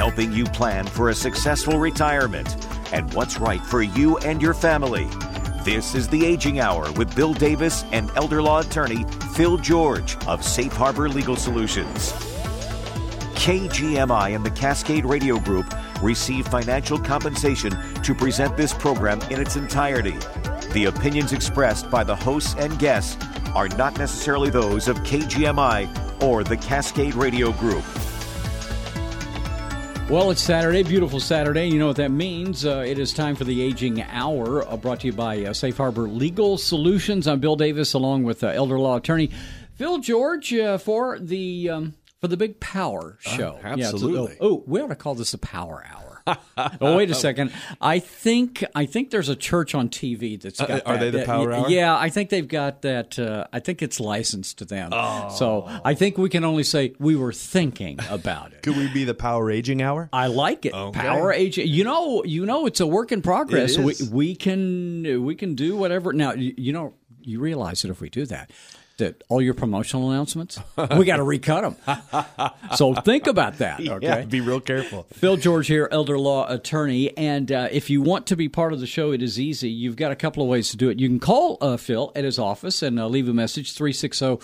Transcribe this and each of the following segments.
helping you plan for a successful retirement and what's right for you and your family. This is the Aging Hour with Bill Davis and elder law attorney Phil George of Safe Harbor Legal Solutions. KGMI and the Cascade Radio Group receive financial compensation to present this program in its entirety. The opinions expressed by the hosts and guests are not necessarily those of KGMI or the Cascade Radio Group. Well, it's Saturday, beautiful Saturday. You know what that means. Uh, it is time for the Aging Hour, uh, brought to you by uh, Safe Harbor Legal Solutions. I'm Bill Davis, along with uh, elder law attorney Phil George uh, for the um, for the Big Power Show. absolutely. Yeah, oh, we ought to call this a Power Hour. oh, wait a second. I think I think there's a church on TV that's got. Uh, are that- they the Power Hour? Yeah, I think they've got that. Uh, I think it's licensed to them. So I think we can only say we were thinking about it. Could we be the Power Aging Hour? I like it. Okay. Power Aging. You know, you know, it's a work in progress. We we can we can do whatever. Now, you, you know, you realize that if we do that, that all your promotional announcements, we got to recut them. so think about that. Okay. Yeah, be real careful. Phil George here, elder law attorney. And uh, if you want to be part of the show, it is easy. You've got a couple of ways to do it. You can call uh, Phil at his office and uh, leave a message 360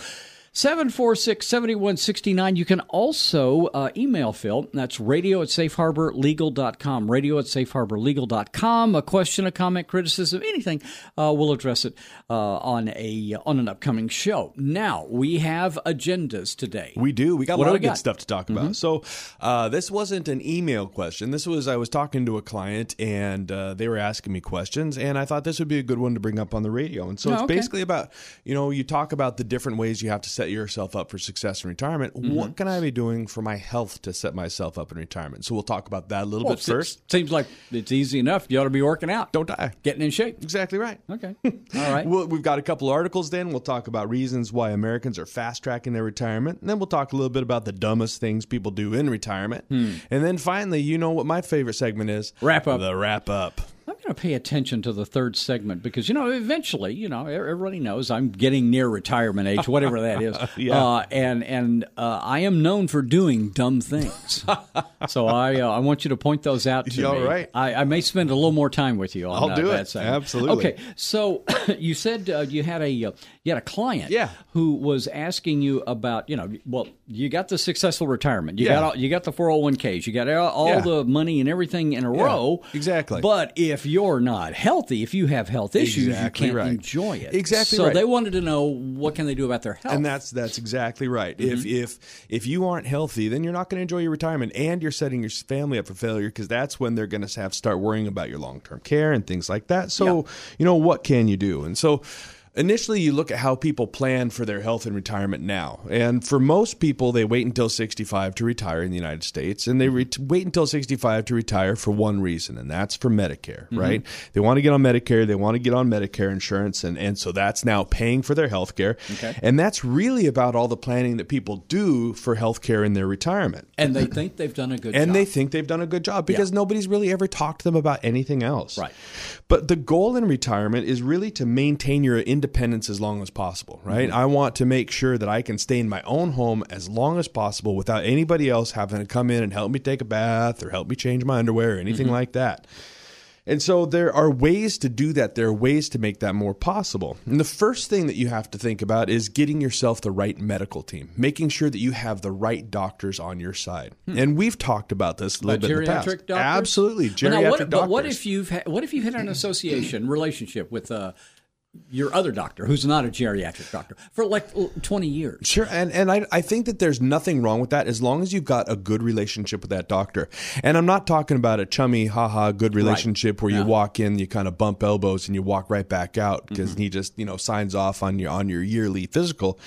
746 7169. You can also uh, email Phil. That's radio at safeharborlegal.com. Radio at safeharborlegal.com. A question, a comment, criticism, anything, uh, we'll address it uh, on a on an upcoming show. Now, we have agendas today. We do. We got What a lot of good got? Mm-hmm. stuff to talk about. So, uh, this wasn't an email question. This was I was talking to a client and uh, they were asking me questions, and I thought this would be a good one to bring up on the radio. And so Oh, it's okay. basically about you know you talk about the different ways you have to set yourself up for success in retirement. Mm-hmm. What can I be doing for my health to set myself up in retirement? So we'll talk about that a little Well, bit first. Seems like it's easy enough. You ought to be working out. Don't die. Getting in shape. Exactly right. Okay. All right. Well, we've got a couple articles then. We'll talk about reasons why Americans are fast tracking their retirement. And then we'll talk a little bit about the dumbest things people do in retirement. And then finally, you know what my favorite segment is? Hmm. Wrap up. The wrap up. Going to pay attention to the third segment because, you know, eventually, you know, everybody knows I'm getting near retirement age, whatever that is. Yeah. Uh, and and uh, I am known for doing dumb things. so I uh, I want you to point those out to Yeah, me. all right. I, I may spend a little more time with you on I'll uh, do that it. segment. Absolutely. Okay. So you said uh, you had a uh, you had a client Yeah. who was asking you about, you know, well, you got the successful retirement. You Yeah. got all, you got the 401ks. You got all, all Yeah. the money and everything in a row. exactly. But if you're not healthy, if you have health issues, Exactly you can't right. enjoy it. Exactly So right. they wanted to know what can they do about their health. And that's that's exactly right. If Mm-hmm. if if you aren't healthy, then you're not going to enjoy your retirement, and you're setting your family up for failure because that's when they're going to have to start worrying about your long term care and things like that. So you know what can you do? And so. Initially, you look at how people plan for their health and retirement now. And for most people, they wait until 65 to retire in the United States. And they re- wait until 65 to retire for one reason, and that's for Medicare, mm-hmm. right? They want to get on Medicare, they want to get on Medicare insurance. And, and so that's now paying for their health care. Okay. And that's really about all the planning that people do for health care in their retirement. and they think they've done a good And job. they think they've done a good job because nobody's really ever talked to them about anything else. Right. But the goal in retirement is really to maintain your independence as long as possible, right? Mm-hmm. I want to make sure that I can stay in my own home as long as possible without anybody else having to come in and help me take a bath or help me change my underwear or anything Mm-hmm. like that. And so there are ways to do that. There are ways to make that more possible. And the first thing that you have to think about is getting yourself the right medical team, making sure that you have the right doctors on your side. And we've talked about this a little About bit in the Hmm. past. doctors? Absolutely, But geriatric now what, doctors. But what if you've ha- what if you've had an association relationship with uh, your other doctor who's not a geriatric doctor for like twenty years? Sure, and and I I think that there's nothing wrong with that as long as you've got a good relationship with that doctor. And I'm not talking about a chummy, haha, good relationship where you walk in, you kind of bump elbows, and you walk right back out because Mm-hmm. he just you know signs off on your on your yearly physical.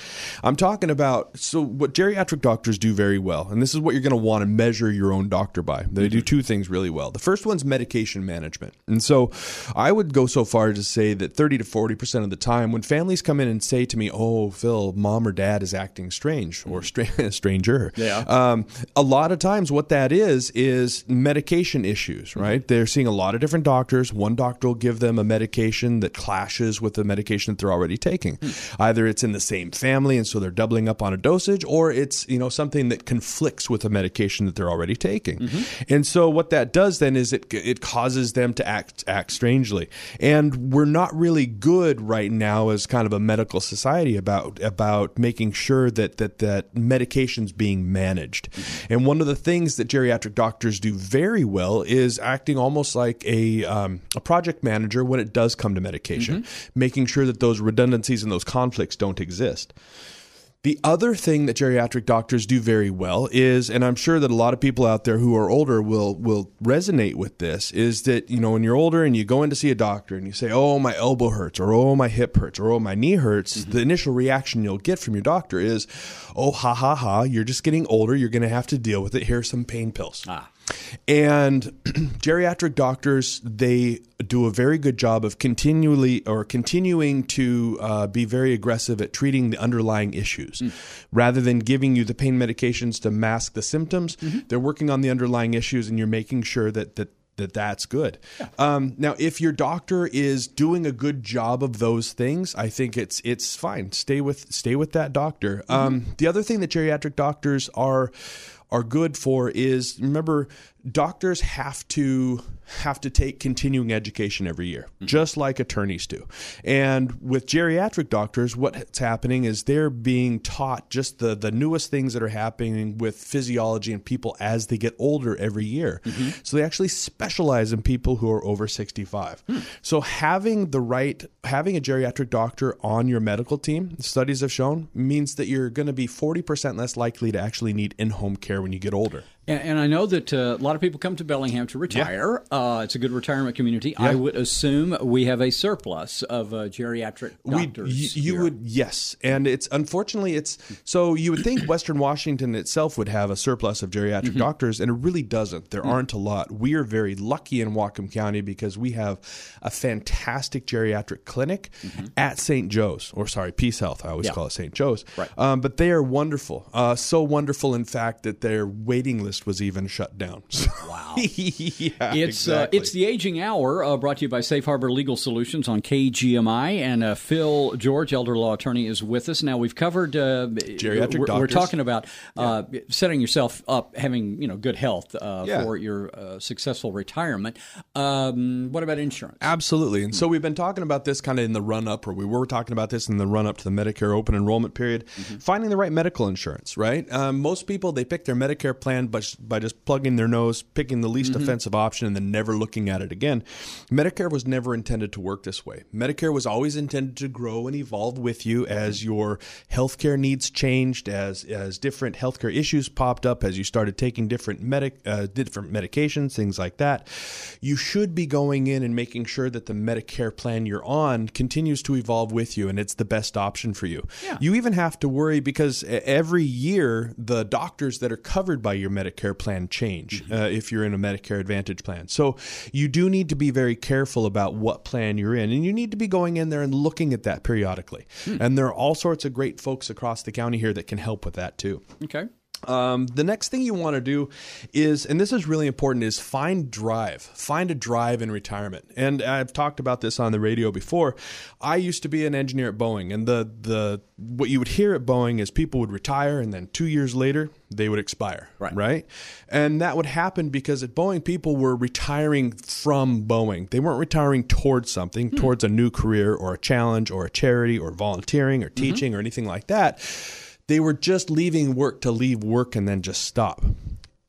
I'm talking about so what geriatric doctors do very well, and this is what you're going to want to measure your own doctor by. They Mm-hmm. do two things really well. The first one's medication management, and so I would go so far as to say that 30 to 40 90% of the time, when families come in and say to me, Oh, Phil, mom or dad is acting strange or mm. stra- stranger. Yeah. Um, a lot of times, what that is, is medication issues, mm-hmm. right? They're seeing a lot of different doctors. One doctor will give them a medication that clashes with the medication that they're already taking. Hmm. Either it's in the same family and so they're doubling up on a dosage, or it's, you know, something that conflicts with the medication that they're already taking. Mm-hmm. And so what that does then is it it causes them to act act strangely. And we're not really good right now as kind of a medical society about about making sure that that that medication's being managed. And one of the things that geriatric doctors do very well is acting almost like a um, a project manager when it does come to medication, making sure that those redundancies and those conflicts don't exist. The other thing that geriatric doctors do very well is, and I'm sure that a lot of people out there who are older will will resonate with this, is that you know when you're older and you go in to see a doctor and you say, "Oh, my elbow hurts," or "Oh, my hip hurts," or "Oh, my knee hurts," the initial reaction you'll get from your doctor is, "Oh, ha ha ha! You're just getting older. You're going to have to deal with it. Here's some pain pills." Ah. And geriatric doctors, they do a very good job of continually or continuing to uh, be very aggressive at treating the underlying issues. Rather than giving you the pain medications to mask the symptoms, they're working on the underlying issues and you're making sure that that that that's good. Um, now, if your doctor is doing a good job of those things, I think it's it's fine. Stay with stay with that doctor. Um, the other thing that geriatric doctors are are good for is remember doctors have to have to take continuing education every year mm-hmm. just like attorneys do. And with geriatric doctors what's happening is they're being taught just the the newest things that are happening with physiology and people as they get older every year. Mm-hmm. So they actually specialize in people who are over 65 hmm. so having the right having a geriatric doctor on your medical team studies have shown means that you're going to be 40% less likely to actually need in-home care when you get older And, and I know that uh, a lot of people come to Bellingham to retire. Uh, it's a good retirement community. I would assume we have a surplus of uh, geriatric doctors. y- you here. would yes, and it's unfortunately it's so you would think Western Washington itself would have a surplus of geriatric Mm-hmm. doctors, and it really doesn't. There Mm. aren't a lot. We are very lucky in Whatcom County because we have a fantastic geriatric clinic at St. Joe's, or sorry, PeaceHealth. I always Mm-hmm. Yeah. call it St. Joe's. Right. Um, but they are wonderful. Uh, so wonderful, in fact, that their waiting list was even shut down. Wow. yeah, It's exactly. uh, it's the aging hour uh, brought to you by Safe Harbor Legal Solutions on KGMI and uh, Phil George, elder law attorney, is with us. Now we've covered uh, Geriatric We're, we're talking about uh, setting yourself up, having you know good health uh, Yeah. for your uh, successful retirement. Um, what about insurance? Absolutely. And so we've been talking about this kind of in the run up, or we were talking about this in the run up to the Medicare open enrollment period, finding the right medical insurance, right? Um, most people, they pick their Medicare plan by, by just plugging their nose, picking the least offensive option, and then never looking at it again. Medicare was never intended to work this way. Medicare was always intended to grow and evolve with you as your healthcare needs changed, as, as different healthcare issues popped up, as you started taking different medic, uh, different medications, things like that. You should be going in and making sure that the Medicare plan you're on continues to evolve with you and it's the best option for you. Yeah. You even have to worry because every year the doctors that are covered by your Medicare plan change uh, if you're in a Medicare Advantage plan. So you do need to be very careful about what plan you're in and you need to be going in there and looking at that periodically. And there are all sorts of great folks across the county here that can help with that too. Okay. Um, the next thing you want to do is, and this is really important, is find drive. Find a drive in retirement. And I've talked about this on the radio before. I used to be an engineer at Boeing, and the the what you would hear at Boeing is people would retire, and then two years later they would expire. Right. Right. And that would happen because at Boeing people were retiring from Boeing. They weren't retiring towards something, towards a new career or a challenge or a charity or volunteering or teaching or anything like that they were just leaving work to leave work and then just stop.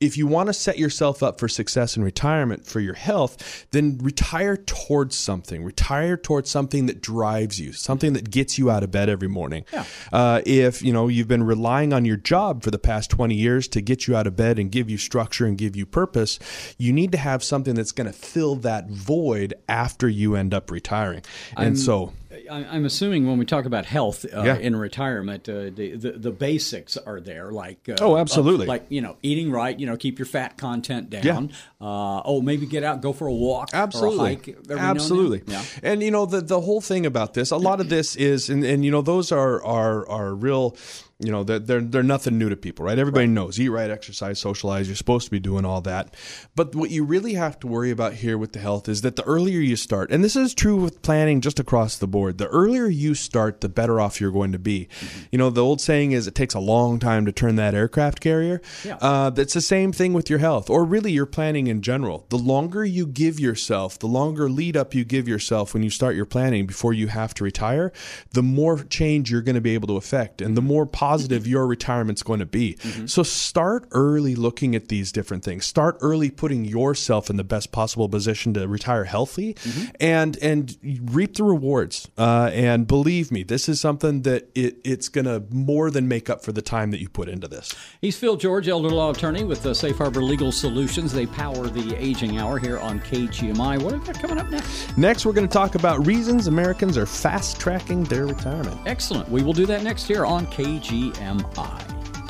If you want to set yourself up for success in retirement for your health, then retire towards something. Retire towards something that drives you, something that gets you out of bed every morning. Yeah. Uh, if you know you've been relying on your job for the past 20 years to get you out of bed and give you structure and give you purpose, you need to have something that's going to fill that void after you end up retiring. And so, I'm assuming when we talk about health uh, Yeah. in retirement, uh, the, the the basics are there, like uh, Oh, absolutely. uh, like you know, eating right, you know, keep your fat content down. Uh, oh, maybe get out, go for a walk, Absolutely. or a hike. every now and then. Absolutely. Yeah. And you know the the whole thing about this, a lot of this is, and, and you know those are are are real. You know they're, they're they're nothing new to people, right? Everybody knows eat right, exercise, socialize. You're supposed to be doing all that, but what you really have to worry about here with the health is that the earlier you start, and this is true with planning just across the board. The earlier you start, the better off you're going to be. You know the old saying is it takes a long time to turn that aircraft carrier. Yeah. Uh, that's the same thing with your health, or really your planning in general. The longer you give yourself, the longer lead up you give yourself when you start your planning before you have to retire, the more change you're going to be able to affect, and the more positive your retirement's going to be. Mm-hmm. So start early looking at these different things. Start early putting yourself in the best possible position to retire healthy, mm-hmm. and and reap the rewards. Uh, and believe me, this is something that it, it's going to more than make up for the time that you put into this. He's Phil George, elder law attorney with the Safe Harbor Legal Solutions. They power the aging hour here on KGMI. What have we got coming up next? Next, we're going to talk about reasons Americans are fast tracking their retirement. Excellent. We will do that next here on KGMI.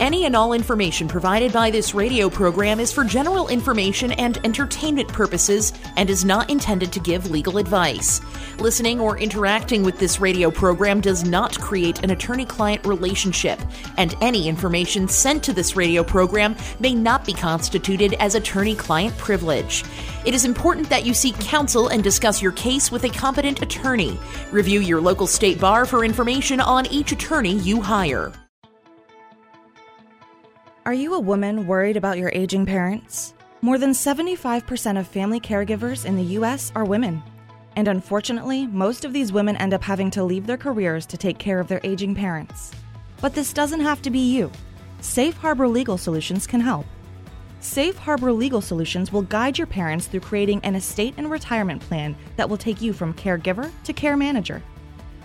Any and all information provided by this radio program is for general information and entertainment purposes and is not intended to give legal advice. Listening or interacting with this radio program does not create an attorney client relationship, and any information sent to this radio program may not be constituted as attorney client privilege. It is important that you seek counsel and discuss your case with a competent attorney. Review your local state bar for information on each attorney you hire. Are you a woman worried about your aging parents? More than 75% of family caregivers in the U.S. are women. And unfortunately, most of these women end up having to leave their careers to take care of their aging parents. But this doesn't have to be you. Safe Harbor Legal Solutions can help. Safe Harbor Legal Solutions will guide your parents through creating an estate and retirement plan that will take you from caregiver to care manager.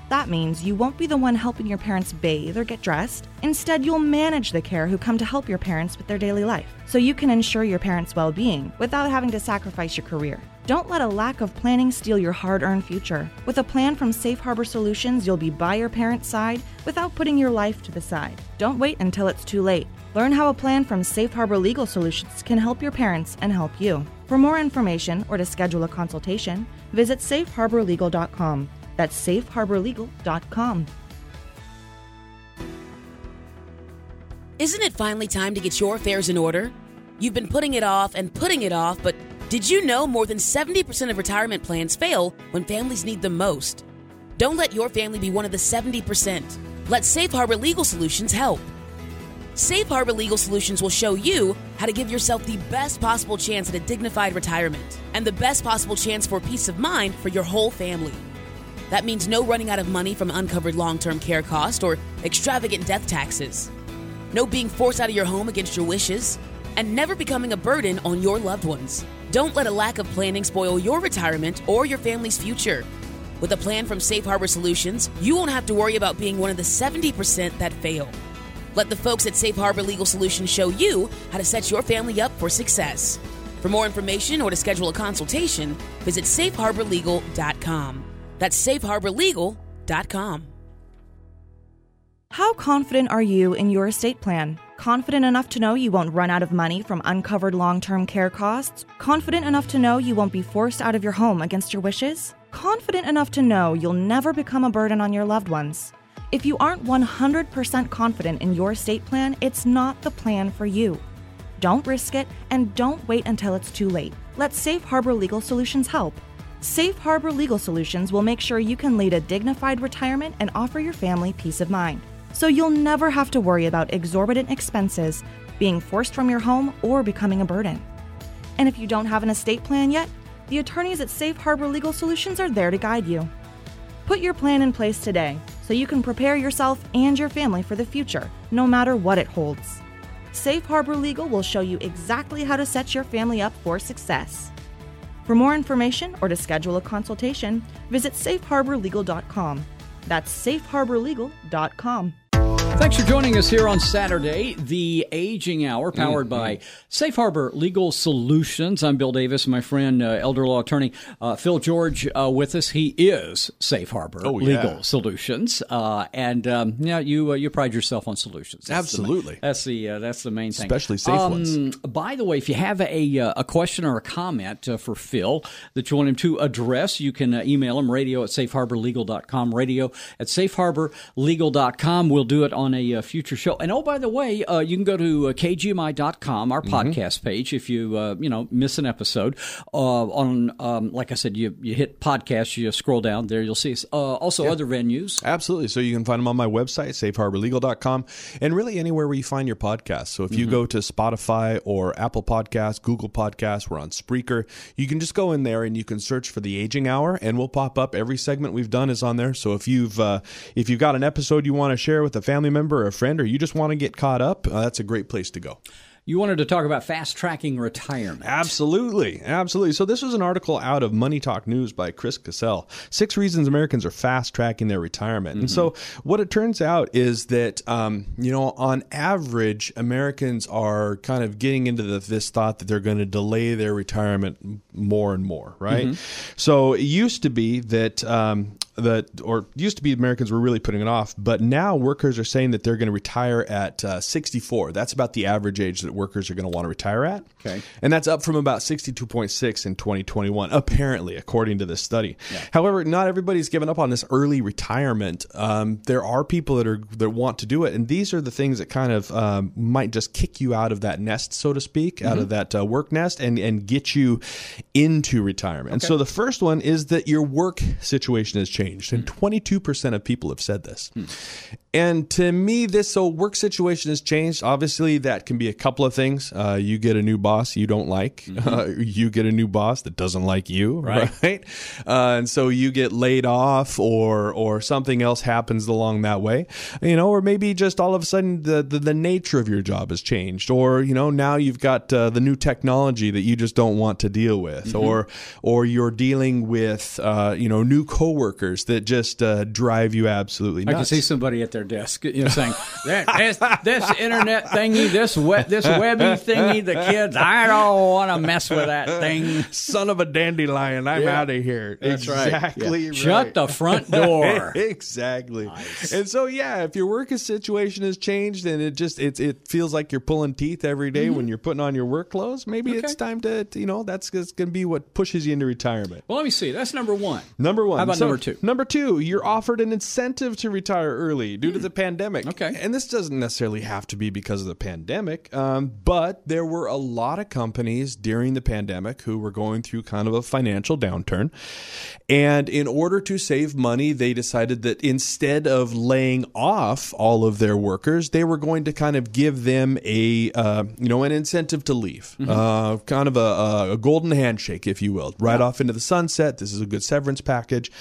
That means you won't be the one helping your parents bathe or get dressed. Instead, you'll manage the care who come to help your parents with their daily life, so you can ensure your parents' well being without having to sacrifice your career. Don't let a lack of planning steal your hard earned future. With a plan from Safe Harbor Solutions, you'll be by your parents' side without putting your life to the side. Don't wait until it's too late. Learn how a plan from Safe Harbor Legal Solutions can help your parents and help you. For more information or to schedule a consultation, visit safeharborlegal.com. That's safeharborlegal.com. Isn't it finally time to get your affairs in order? You've been putting it off and putting it off, but did you know more than 70% of retirement plans fail when families need them most? Don't let your family be one of the 70%. Let Safe Harbor Legal Solutions help. Safe Harbor Legal Solutions will show you how to give yourself the best possible chance at a dignified retirement and the best possible chance for peace of mind for your whole family. That means no running out of money from uncovered long term care costs or extravagant death taxes, no being forced out of your home against your wishes, and never becoming a burden on your loved ones. Don't let a lack of planning spoil your retirement or your family's future. With a plan from Safe Harbor Solutions, you won't have to worry about being one of the 70% that fail. Let the folks at Safe Harbor Legal Solutions show you how to set your family up for success. For more information or to schedule a consultation, visit safeharborlegal.com. That's safeharborlegal.com. How confident are you in your estate plan? Confident enough to know you won't run out of money from uncovered long term care costs? Confident enough to know you won't be forced out of your home against your wishes? Confident enough to know you'll never become a burden on your loved ones? If you aren't 100% confident in your estate plan, it's not the plan for you. Don't risk it and don't wait until it's too late. Let Safe Harbor Legal Solutions help. Safe Harbor Legal Solutions will make sure you can lead a dignified retirement and offer your family peace of mind. So you'll never have to worry about exorbitant expenses, being forced from your home, or becoming a burden. And if you don't have an estate plan yet, the attorneys at Safe Harbor Legal Solutions are there to guide you. Put your plan in place today so you can prepare yourself and your family for the future, no matter what it holds. Safe Harbor Legal will show you exactly how to set your family up for success. For more information or to schedule a consultation, visit safeharborlegal.com. That's safeharborlegal.com. Thanks for joining us here on Saturday, the Aging Hour, powered mm-hmm. by Safe Harbor Legal Solutions. I'm Bill Davis, my friend, uh, elder law attorney uh, Phil George, uh, with us. He is Safe Harbor oh, Legal yeah. Solutions, uh, and um, yeah, you uh, you pride yourself on solutions. That's Absolutely, the, that's the uh, that's the main thing, especially safe um, ones. By the way, if you have a a question or a comment for Phil that you want him to address, you can email him radio at safeharborlegal.com, radio at safeharborlegal.com. We'll do it on on a uh, future show. And oh, by the way, uh, you can go to uh, kgmi.com, our mm-hmm. podcast page, if you uh, you know miss an episode. Uh, on um, like I said, you you hit podcast, you scroll down there, you'll see uh, also yeah. other venues. Absolutely. So you can find them on my website, safeharborlegal.com, and really anywhere where you find your podcast. So if you mm-hmm. go to Spotify or Apple Podcasts, Google Podcasts, we're on Spreaker. You can just go in there and you can search for the Aging Hour, and we'll pop up. Every segment we've done is on there. So if you've if you've got an episode you want to share with a family member or a friend, or you just want to get caught up, uh, that's a great place to go. You wanted to talk about fast tracking retirement. Absolutely. Absolutely. So, this was an article out of Money Talk News by Chris Kissell Six Reasons Americans Are Fast Tracking Their Retirement. Mm-hmm. And so, what it turns out is that, um, you know, on average, Americans are kind of getting into the, this thought that they're going to delay their retirement more and more, right? Mm-hmm. So, it used to be that um, that or used to be Americans were really putting it off, but now workers are saying that they're going to retire at uh, 64. That's about the average age that workers are going to want to retire at. Okay. And that's up from about 62.6 in 2021, apparently, according to this study. Yeah. However, not everybody's given up on this early retirement. Um, there are people that are that want to do it, and these are the things that kind of um, might just kick you out of that nest, so to speak, mm-hmm. out of that uh, work nest, and and get you into retirement. Okay. And so the first one is that your work situation has changed changed, and 22% of people have said this. Hmm. And to me, this so work situation has changed. Obviously, that can be a couple of things. Uh, you get a new boss you don't like. Mm-hmm. Uh, you get a new boss that doesn't like you, right? right? Uh, and so you get laid off, or or something else happens along that way. You know, or maybe just all of a sudden the the, the nature of your job has changed, or you know now you've got uh, the new technology that you just don't want to deal with, mm-hmm. or or you're dealing with uh, you know new coworkers that just uh, drive you absolutely nuts. I can see somebody at their desk, you know, saying this, this internet thingy, this web, this webby thingy, the kids, I don't want to mess with that thing. Son of a dandelion, I'm yeah, out of here. That's exactly right. Yeah. Shut the front door. exactly. Nice. And so, yeah, if your work situation has changed and it just it it feels like you're pulling teeth every day mm-hmm. when you're putting on your work clothes, maybe okay. it's time to, you know that's, that's going to be what pushes you into retirement. Well, let me see. That's number one. Number one. How about so, number two? Number two, you're offered an incentive to retire early due to the pandemic. Okay. And this doesn't necessarily have to be because of the pandemic, um, but there were a lot of companies during the pandemic who were going through kind of a financial downturn. And in order to save money, they decided that instead of laying off all of their workers, they were going to kind of give them a, uh, you know, an incentive to leave, mm-hmm. uh, kind of a, a, golden handshake, if you will, right yeah. off into the sunset. This is a good severance package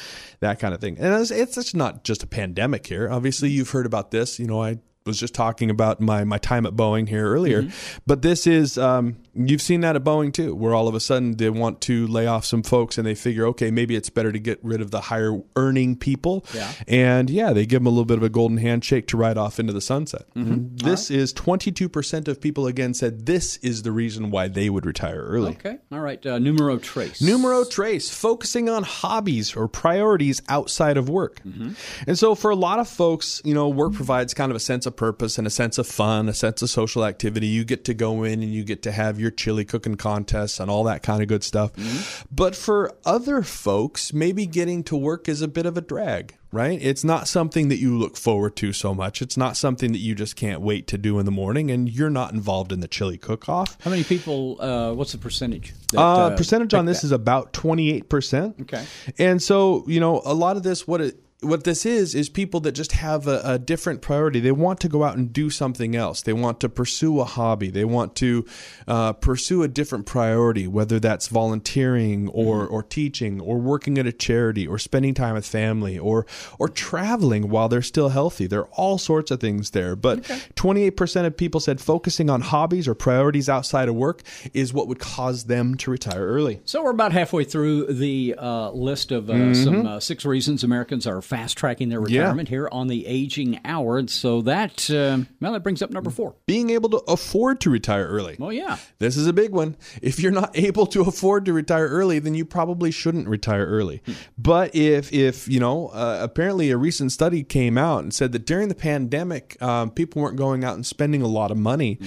that kind of thing. And it's, it's, not just a pandemic here. Obviously, you've heard about this. You know, I was just talking about my my time at Boeing here earlier, mm-hmm. but this is um, you've seen that at Boeing too, where all of a sudden they want to lay off some folks and they figure, okay, maybe it's better to get rid of the higher earning people, yeah. and yeah, they give them a little bit of a golden handshake to ride off into the sunset. Mm-hmm. This right. is twenty two percent of people again said this is the reason why they would retire early. Okay, all right, uh, numero trace. Numero trace, focusing on hobbies or priorities outside of work, mm-hmm. and so for a lot of folks, you know, work provides kind of a sense of purpose and a sense of fun, a sense of social activity. You get to go in and you get to have your chili cooking contests and all that kind of good stuff. Mm-hmm. But for other folks, maybe getting to work is a bit of a drag right? It's not something that you look forward to so much. It's not something that you just can't wait to do in the morning, and you're not involved in the chili cook off. How many people, uh, what's the percentage? That, uh, uh, percentage on this that? is about 28%. Okay. And so, you know, a lot of this, what it, what this is is people that just have a, a, different priority. They want to go out and do something else. They want to pursue a hobby. They want to uh, pursue a different priority, whether that's volunteering or mm-hmm. or teaching or working at a charity or spending time with family or or traveling while they're still healthy. There are all sorts of things there. But twenty eight percent of people said focusing on hobbies or priorities outside of work is what would cause them to retire early. So we're about halfway through the uh, list of uh, mm-hmm. some uh, six reasons Americans are fast tracking their retirement here on the Aging Hour. And so that, uh, well, that brings up number four. Being able to afford to retire early. Well, yeah. This is a big one. If you're not able to afford to retire early, then you probably shouldn't retire early. But if, if you know, uh, apparently a recent study came out and said that during the pandemic, um, people weren't going out and spending a lot of money.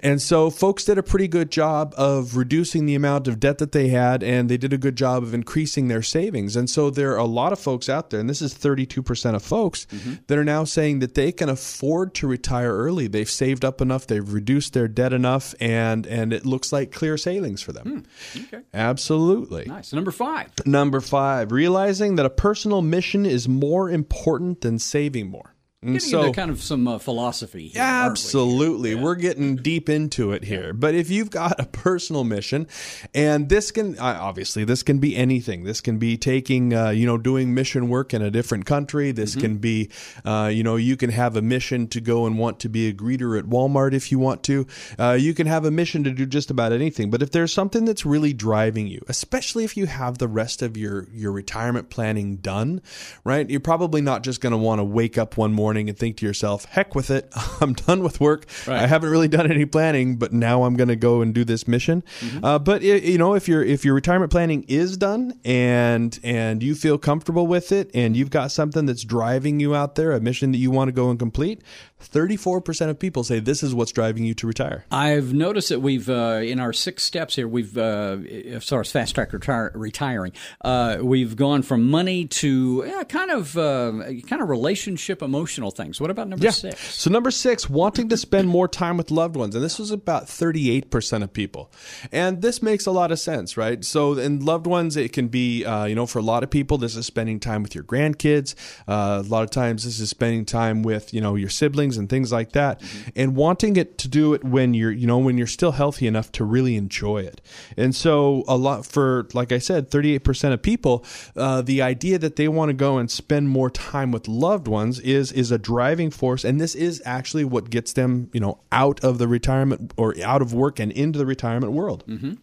And so folks did a pretty good job of reducing the amount of debt that they had, and they did a good job of increasing their savings. And so there are a lot of folks out there, and this is 32% of folks, mm-hmm. that are now saying that they can afford to retire early. They've saved up enough, they've reduced their debt enough, and, and it looks like clear sailings for them. Hmm. Okay. Absolutely. Nice. Number five. Number five, realizing that a personal mission is more important than saving more. And Getting into kind of some uh, philosophy here. aren't we? Absolutely. We're getting deep into it here. But if you've got a personal mission, and this can uh, obviously this can be anything. This can be taking, uh, you know, doing mission work in a different country. This can be, uh, you know, you can have a mission to go and want to be a greeter at Walmart if you want to. Uh, you can have a mission to do just about anything. But if there's something that's really driving you, especially if you have the rest of your your retirement planning done, right? You're probably not just going to want to wake up one morning and think to yourself, "Heck with it, I'm done with work. Right. I haven't really done any planning, but now I'm going to go and do this mission." Uh, but you know, if your if your retirement planning is done and and you feel comfortable with it, and you've got something that's driving you out there, a mission that you want to go and complete, 34% of people say this is what's driving you to retire. I've noticed that we've uh, in our six steps here. We've uh, as far as fast track retire, retiring, uh, we've gone from money to yeah, kind of uh, kind of relationship, emotional things. What about number six? So number six, wanting to spend more time with loved ones, and this was about thirty-eight percent of people, and this makes a lot of sense, right? So in loved ones, it can be, uh, you know, for a lot of people, this is spending time with your grandkids. Uh, a lot of times, this is spending time with, you know, your siblings and things like that, and wanting it to do it when you're, you know, when you're still healthy enough to really enjoy it. And so a lot for, like I said, thirty-eight percent of people, uh, the idea that they want to go and spend more time with loved ones is is a driving force, and this is actually what gets them, you know, out of the retirement or out of work and into the retirement world. mm-hmm.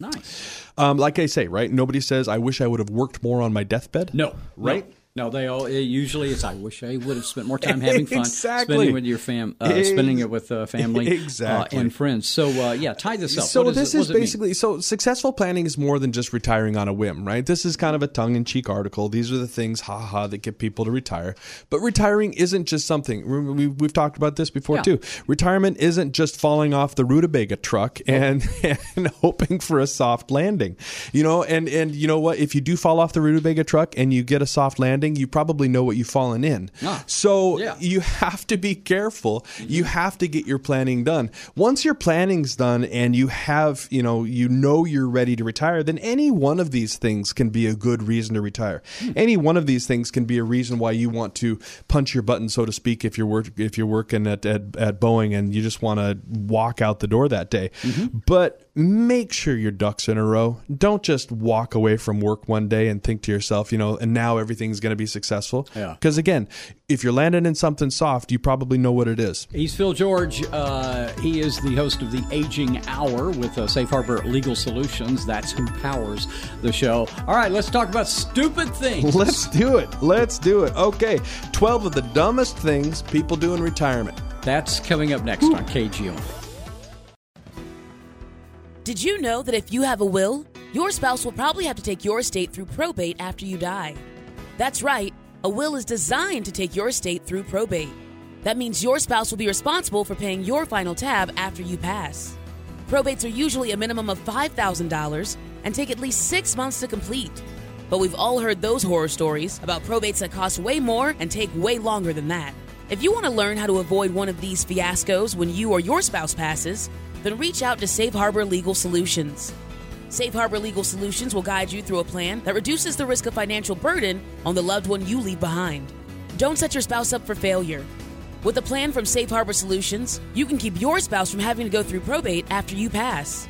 Nice. Um, like I say, right? Nobody says, "I wish I would have worked more on my deathbed." No, Right? No. No, they all it usually it's. I wish I would have spent more time having fun, Exactly. spending with your fam, uh, spending it with uh, family, Exactly. uh, and friends. So uh, yeah, tie this up. So What this is mean? basically so successful planning is more than just retiring on a whim, right? This is kind of a tongue-in-cheek article. These are the things, haha, that get people to retire. But retiring isn't just something. we- We've talked about this before Yeah. too. Retirement isn't just falling off the rutabaga truck and, and hoping for a soft landing. You know, and and you know what? If you do fall off the rutabaga truck and you get a soft landing, you probably know what you've fallen in. Ah. So Yeah. you have to be careful. You have to get your planning done. Once your planning's done and you have, you know, you know you're ready to retire, then any one of these things can be a good reason to retire. Any one of these things can be a reason why you want to punch your button, so to speak, if you're work if you're working at at, at Boeing and you just want to walk out the door that day. But make sure your ducks in a row. Don't just walk away from work one day and think to yourself, you know, and now everything's going to be successful. Yeah. Because again, if you're landing in something soft, you probably know what it is. He's Phil George. Uh, he is the host of the Aging Hour with uh, Safe Harbor Legal Solutions. That's who powers the show. All right, let's talk about stupid things. Let's do it. Let's do it. Okay. 12 of the dumbest things people do in retirement. That's coming up next on KGO. Did you know that if you have a will, your spouse will probably have to take your estate through probate after you die? That's right, a will is designed to take your estate through probate. That means your spouse will be responsible for paying your final tab after you pass. Probates are usually a minimum of $5,000 and take at least six months to complete. But we've all heard those horror stories about probates that cost way more and take way longer than that. If you want to learn how to avoid one of these fiascos when you or your spouse passes, then reach out to Safe Harbor Legal Solutions. Safe Harbor Legal Solutions will guide you through a plan that reduces the risk of financial burden on the loved one you leave behind. Don't set your spouse up for failure. With a plan from Safe Harbor Solutions, you can keep your spouse from having to go through probate after you pass.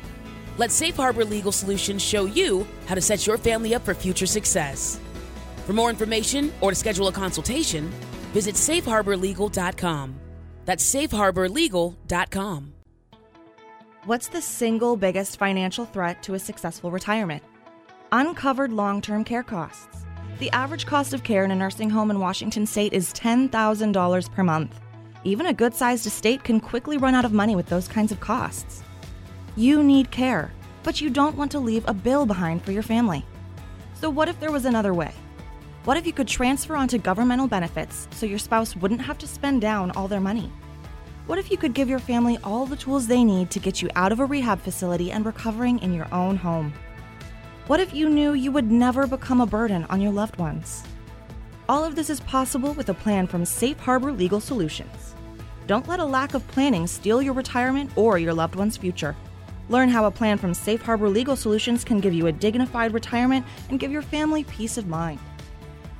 Let Safe Harbor Legal Solutions show you how to set your family up for future success. For more information or to schedule a consultation, visit safeharborlegal.com. That's safeharborlegal.com. What's the single biggest financial threat to a successful retirement? Uncovered long term care costs. The average cost of care in a nursing home in Washington state is $10,000 per month. Even a good sized estate can quickly run out of money with those kinds of costs. You need care, but you don't want to leave a bill behind for your family. So, what if there was another way? What if you could transfer onto governmental benefits so your spouse wouldn't have to spend down all their money? What if you could give your family all the tools they need to get you out of a rehab facility and recovering in your own home? What if you knew you would never become a burden on your loved ones? All of this is possible with a plan from Safe Harbor Legal Solutions. Don't let a lack of planning steal your retirement or your loved one's future. Learn how a plan from Safe Harbor Legal Solutions can give you a dignified retirement and give your family peace of mind.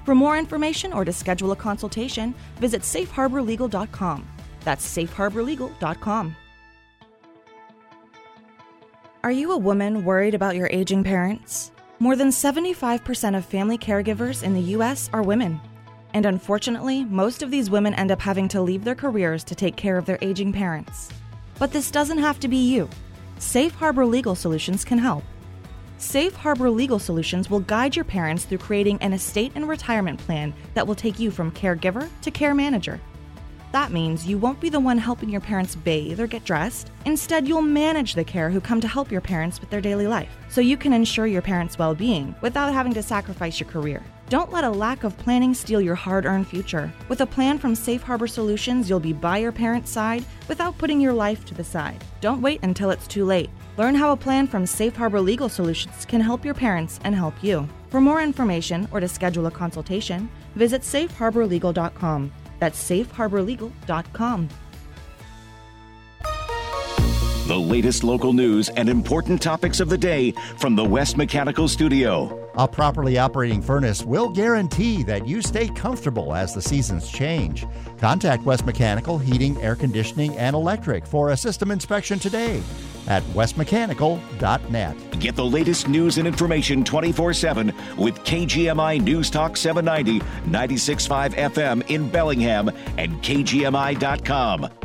For more information or to schedule a consultation, visit safeharborlegal.com. That's safeharborlegal.com. Are you a woman worried about your aging parents? More than 75% of family caregivers in the U.S. are women. And unfortunately, most of these women end up having to leave their careers to take care of their aging parents. But this doesn't have to be you. Safe Harbor Legal Solutions can help. Safe Harbor Legal Solutions will guide your parents through creating an estate and retirement plan that will take you from caregiver to care manager. That means you won't be the one helping your parents bathe or get dressed. Instead, you'll manage the care who come to help your parents with their daily life, so you can ensure your parents' well being without having to sacrifice your career. Don't let a lack of planning steal your hard earned future. With a plan from Safe Harbor Solutions, you'll be by your parents' side without putting your life to the side. Don't wait until it's too late. Learn how a plan from Safe Harbor Legal Solutions can help your parents and help you. For more information or to schedule a consultation, visit safeharborlegal.com. That's safeharborlegal.com. The latest local news and important topics of the day from the West Mechanical Studio. A properly operating furnace will guarantee that you stay comfortable as the seasons change. Contact West Mechanical Heating, Air Conditioning, and Electric for a system inspection today at westmechanical.net. Get the latest news and information 24 7 with KGMI News Talk 790, 96.5 FM in Bellingham, and KGMI.com.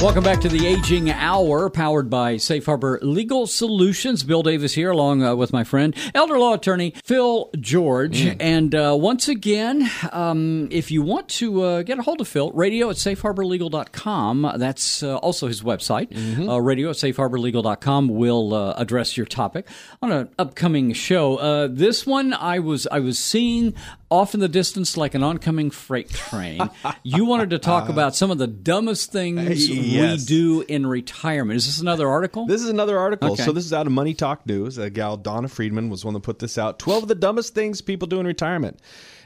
Welcome back to the Aging Hour, powered by Safe Harbor Legal Solutions. Bill Davis here, along uh, with my friend, elder law attorney Phil George. Mm. And uh, once again, um, if you want to uh, get a hold of Phil, radio at safeharborlegal.com. That's uh, also his website. Mm-hmm. Uh, radio at safeharborlegal.com will uh, address your topic on an upcoming show. this one, I was I was seeing off in the distance like an oncoming freight train. you wanted to talk about some of the dumbest things yes. we do in retirement. Is this another article? This is another article. Okay. So this is out of Money Talk News. A gal, Donna Freedman, was one that put this out. 12 of the dumbest things people do in retirement.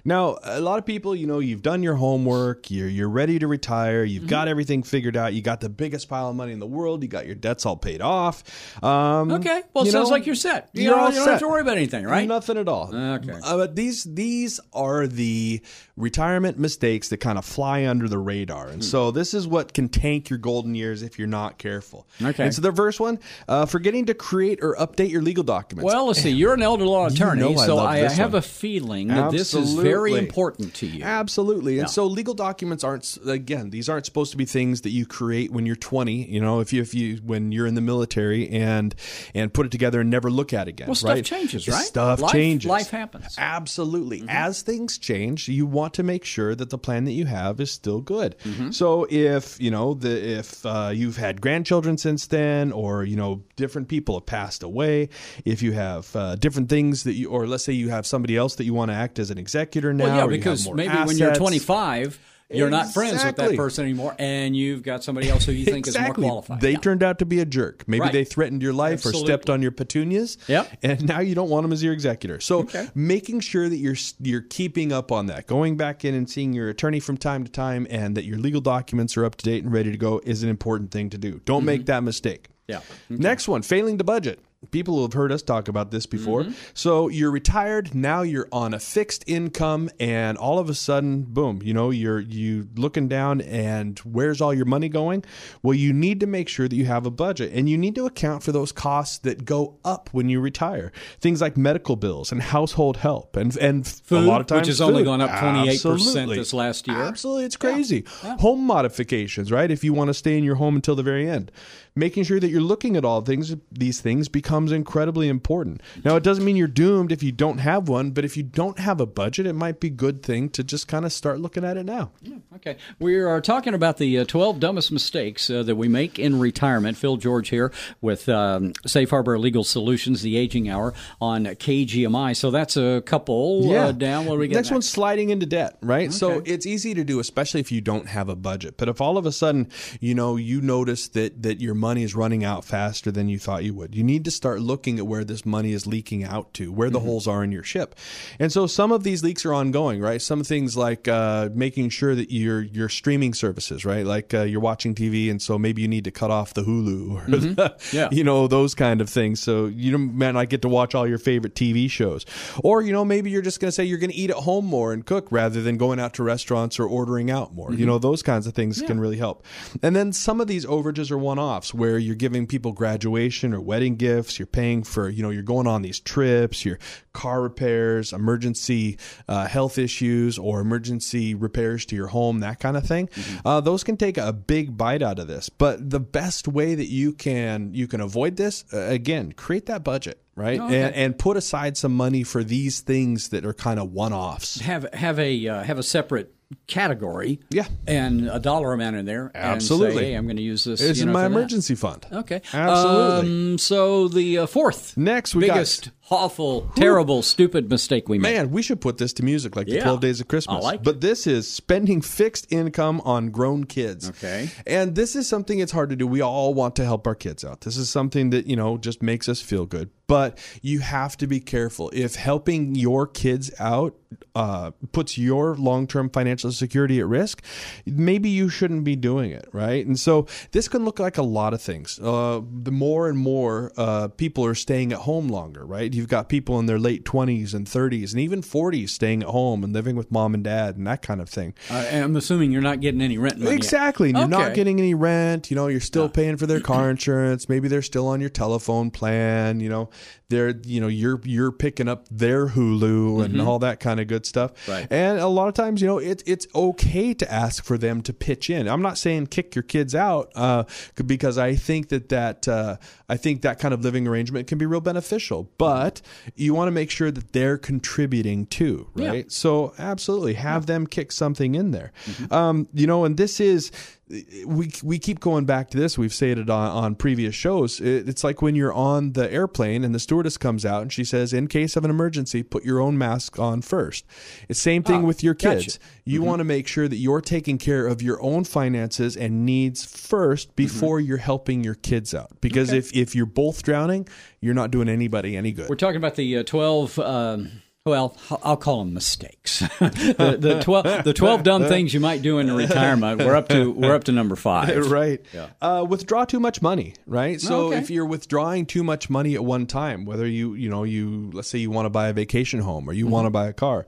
Now, a lot of people, you know, you've done your homework, you're you're ready to retire, you've mm-hmm. got everything figured out, you got the biggest pile of money in the world, you got your debts all paid off. Um, okay, well, sounds know, like you're set. You, you're all you don't set. have to worry about anything, right? Nothing at all. Okay, uh, but these these are the retirement mistakes that kind of fly under the radar, and hmm. so this is what can tank your golden years if you're not careful. Okay, and so the first one, uh, forgetting to create or update your legal documents. Well, let's see, you're an elder law attorney, you know so I, I have one. a feeling that Absolutely. this is very important to you. Absolutely. And yeah. so legal documents aren't again, these aren't supposed to be things that you create when you're 20, you know, if you if you when you're in the military and and put it together and never look at it again, well, stuff right? changes, right? Stuff life, changes. Life happens. Absolutely. Mm-hmm. As things change, you want to make sure that the plan that you have is still good. Mm-hmm. So if, you know, the if uh, you've had grandchildren since then or, you know, different people have passed away, if you have uh, different things that you or let's say you have somebody else that you want to act as an executor now well, yeah, because maybe assets. when you're 25 you're exactly. not friends with that person anymore, and you've got somebody else who you think exactly. is more qualified. They yeah. turned out to be a jerk. Maybe right. they threatened your life Absolutely. or stepped on your petunias. Yep. And now you don't want them as your executor. So okay. making sure that you're you're keeping up on that, going back in and seeing your attorney from time to time, and that your legal documents are up to date and ready to go is an important thing to do. Don't mm-hmm. make that mistake. Yeah. Okay. Next one, failing to budget people who have heard us talk about this before. Mm-hmm. So you're retired, now you're on a fixed income and all of a sudden, boom, you know, you're you looking down and where's all your money going? Well, you need to make sure that you have a budget and you need to account for those costs that go up when you retire. Things like medical bills and household help and and food, a lot of times which has only gone up 28% this last year. Absolutely, it's crazy. Yeah. Yeah. Home modifications, right? If you want to stay in your home until the very end. Making sure that you're looking at all things these things becomes incredibly important. Now, it doesn't mean you're doomed if you don't have one, but if you don't have a budget, it might be a good thing to just kind of start looking at it now. Okay. We are talking about the uh, 12 dumbest mistakes uh, that we make in retirement. Phil George here with um, Safe Harbor Legal Solutions, the Aging Hour on KGMI. So that's a couple uh, down. What we get next, next? one's sliding into debt, right? So it's easy to do, especially if you don't have a budget. But if all of a sudden, you know, you notice that that your money is running out faster than you thought you would, you need to start looking at where this money is leaking out to, where the holes are in your ship. And so some of these leaks are ongoing, right? Some things like uh, making sure that your your streaming services, right? Like uh, you're watching TV, and so maybe you need to cut off the Hulu or the, Yeah. you know those kind of things. So you might not get to watch all your favorite TV shows, or you know maybe you're just going to say you're going to eat at home more and cook rather than going out to restaurants or ordering out more. You know those kinds of things can really help. And then some of these overages are one-offs where you're giving people graduation or wedding gifts. You're paying for you know you're going on these trips, your car repairs, emergency uh, health issues, or emergency repairs to your home, that kind of thing. Uh, those can take a big bite out of this. But the best way that you can you can avoid this uh, again, create that budget. Right and, and put aside some money for these things that are kind of one-offs. have have a uh, have a separate category, Yeah. and a dollar amount in there. and Absolutely. say, hey, I'm going to use this. It's you in my for that. emergency fund. Okay, Absolutely. Um, so the uh, fourth Next, we got- biggest, awful, terrible, stupid mistake we made. Man, we should put this to music like the 12 Days of Christmas. Like but this is spending fixed income on grown kids. Okay. And this is something it's hard to do. We all want to help our kids out. This is something that, you know, just makes us feel good. But you have to be careful. If helping your kids out uh, puts your long term financial security at risk, maybe you shouldn't be doing it, right? And so this can look like a lot of things. Uh, the more and more uh, people are staying at home longer, right? You've got people in their late 20s and 30s and even 40s staying at home and living with mom and dad and that kind of thing. Uh, I'm assuming you're not getting any rent money. Exactly. And you're not getting any rent. You know, you're still paying for their car insurance. Maybe they're still on your telephone plan. You know, they're you know you're you're picking up their Hulu and all that kind of good stuff. Right. And a lot of times, you know, it's it's okay to ask for them to pitch in. I'm not saying kick your kids out uh, because I think that that uh, I think that kind of living arrangement can be real beneficial. But you want to make sure that they're contributing too, Yeah. right? So absolutely have them kick something in there. Um, you know, and this is we we keep going back to this. We've said it on, on previous shows. It, it's like when you're on the airplane and the stewardess comes out and she says, "In case of an emergency, put your own mask on first. It's same thing Ah, with your gotcha. kids. You want to make sure that you're taking care of your own finances and needs first before you're helping your kids out. Because if if you're both drowning, you're not doing anybody any good. We're talking about the uh, 12. Um, well, I'll call them mistakes. the, the twelve, the twelve dumb things you might do in retirement. We're up to we're up to number five. right. Uh, withdraw too much money, right? So Okay. if you're withdrawing too much money at one time, whether you you know you let's say you want to buy a vacation home or you want to buy a car.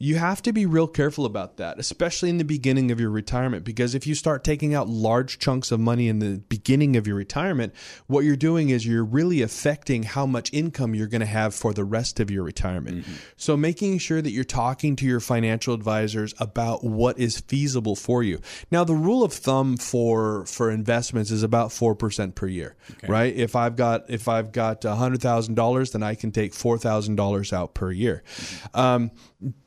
You have to be real careful about that, especially in the beginning of your retirement, because if you start taking out large chunks of money in the beginning of your retirement, what you're doing is you're really affecting how much income you're going to have for the rest of your retirement. So making sure that you're talking to your financial advisors about what is feasible for you. Now, the rule of thumb for for investments is about four percent per year, right? If I've got if I've got hundred thousand dollars, then I can take four thousand dollars out per year. Um,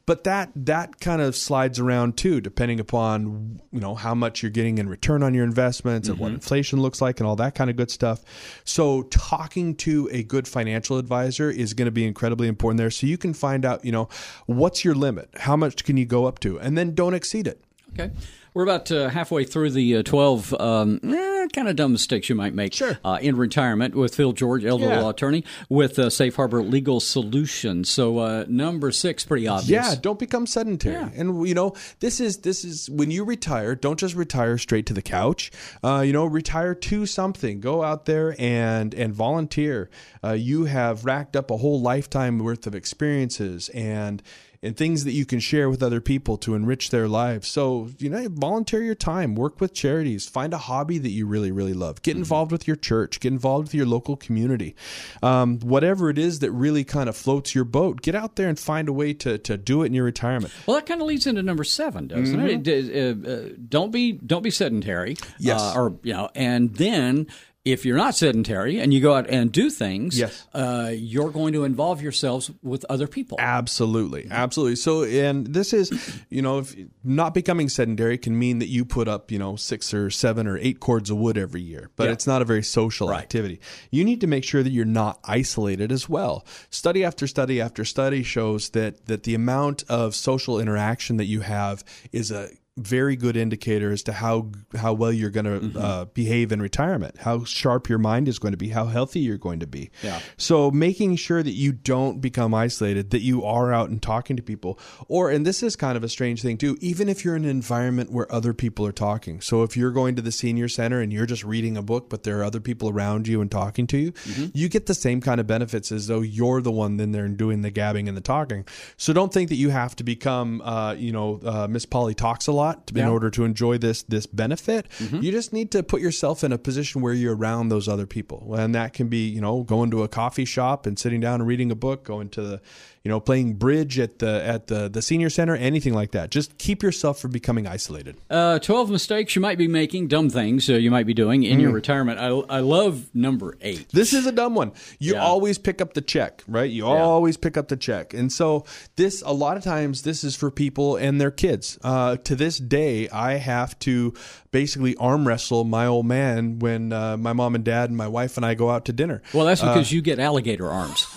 but that that kind of slides around too, depending upon you know how much you're getting in return on your investments and what mm-hmm. inflation looks like and all that kind of good stuff. So talking to a good financial advisor is going to be incredibly important there, so you can find out you know what's your limit, how much can you go up to, and then don't exceed it. Okay. We're about uh, halfway through the uh, 12 um, eh, kind of dumb mistakes you might make Sure. uh, in retirement with Phil George, elder Yeah. law attorney with uh, Safe Harbor Legal Solutions. So uh, number six, pretty obvious. Yeah, don't become sedentary. Yeah. And you know, this is this is when you retire. Don't just retire straight to the couch. Uh, you know, retire to something. Go out there and and volunteer. Uh, you have racked up a whole lifetime worth of experiences and and things that you can share with other people to enrich their lives. So, you know, volunteer your time, work with charities, find a hobby that you really, really love, get involved with your church, get involved with your local community. Um, whatever it is that really kind of floats your boat, get out there and find a way to, to do it in your retirement. Well, that kind of leads into number seven, doesn't it? it? Uh, uh, don't be don't be sedentary. Mm-hmm. Yes. Uh, or you know, and then if you're not sedentary and you go out and do things, Yes. uh, you're going to involve yourselves with other people. Absolutely, absolutely. So, and this is, you know, if not becoming sedentary can mean that you put up, you know, six or seven or eight cords of wood every year, but Yeah. it's not a very social activity. You need to make sure that you're not isolated as well. Study after study after study shows that that the amount of social interaction that you have is a very good indicator as to how how well you're going to Mm-hmm. uh, behave in retirement, how sharp your mind is going to be, how healthy you're going to be. Yeah. So making sure that you don't become isolated, that you are out and talking to people, or and this is kind of a strange thing too. Even if you're in an environment where other people are talking, so if you're going to the senior center and you're just reading a book, but there are other people around you and talking to you, you get the same kind of benefits as though you're the one then there and doing the gabbing and the talking. So don't think that you have to become, uh, you know, uh, Miss Polly talks a lot to, in order to enjoy this this benefit. You just need to put yourself in a position where you're around those other people, and that can be, you know, going to a coffee shop and sitting down and reading a book, going to the, you know, playing bridge at the at the the senior center, anything like that. Just keep yourself from becoming isolated. Uh, 12 mistakes you might be making, dumb things uh, you might be doing in Mm. your retirement. I, I love number eight. This is a dumb one. You Yeah. always pick up the check, right? You always pick up the check. And so this a lot of times this is for people and their kids. Uh, to this day, I have to basically arm wrestle my old man when uh, my mom and dad and my wife and I go out to dinner. Well, that's because you get alligator arms.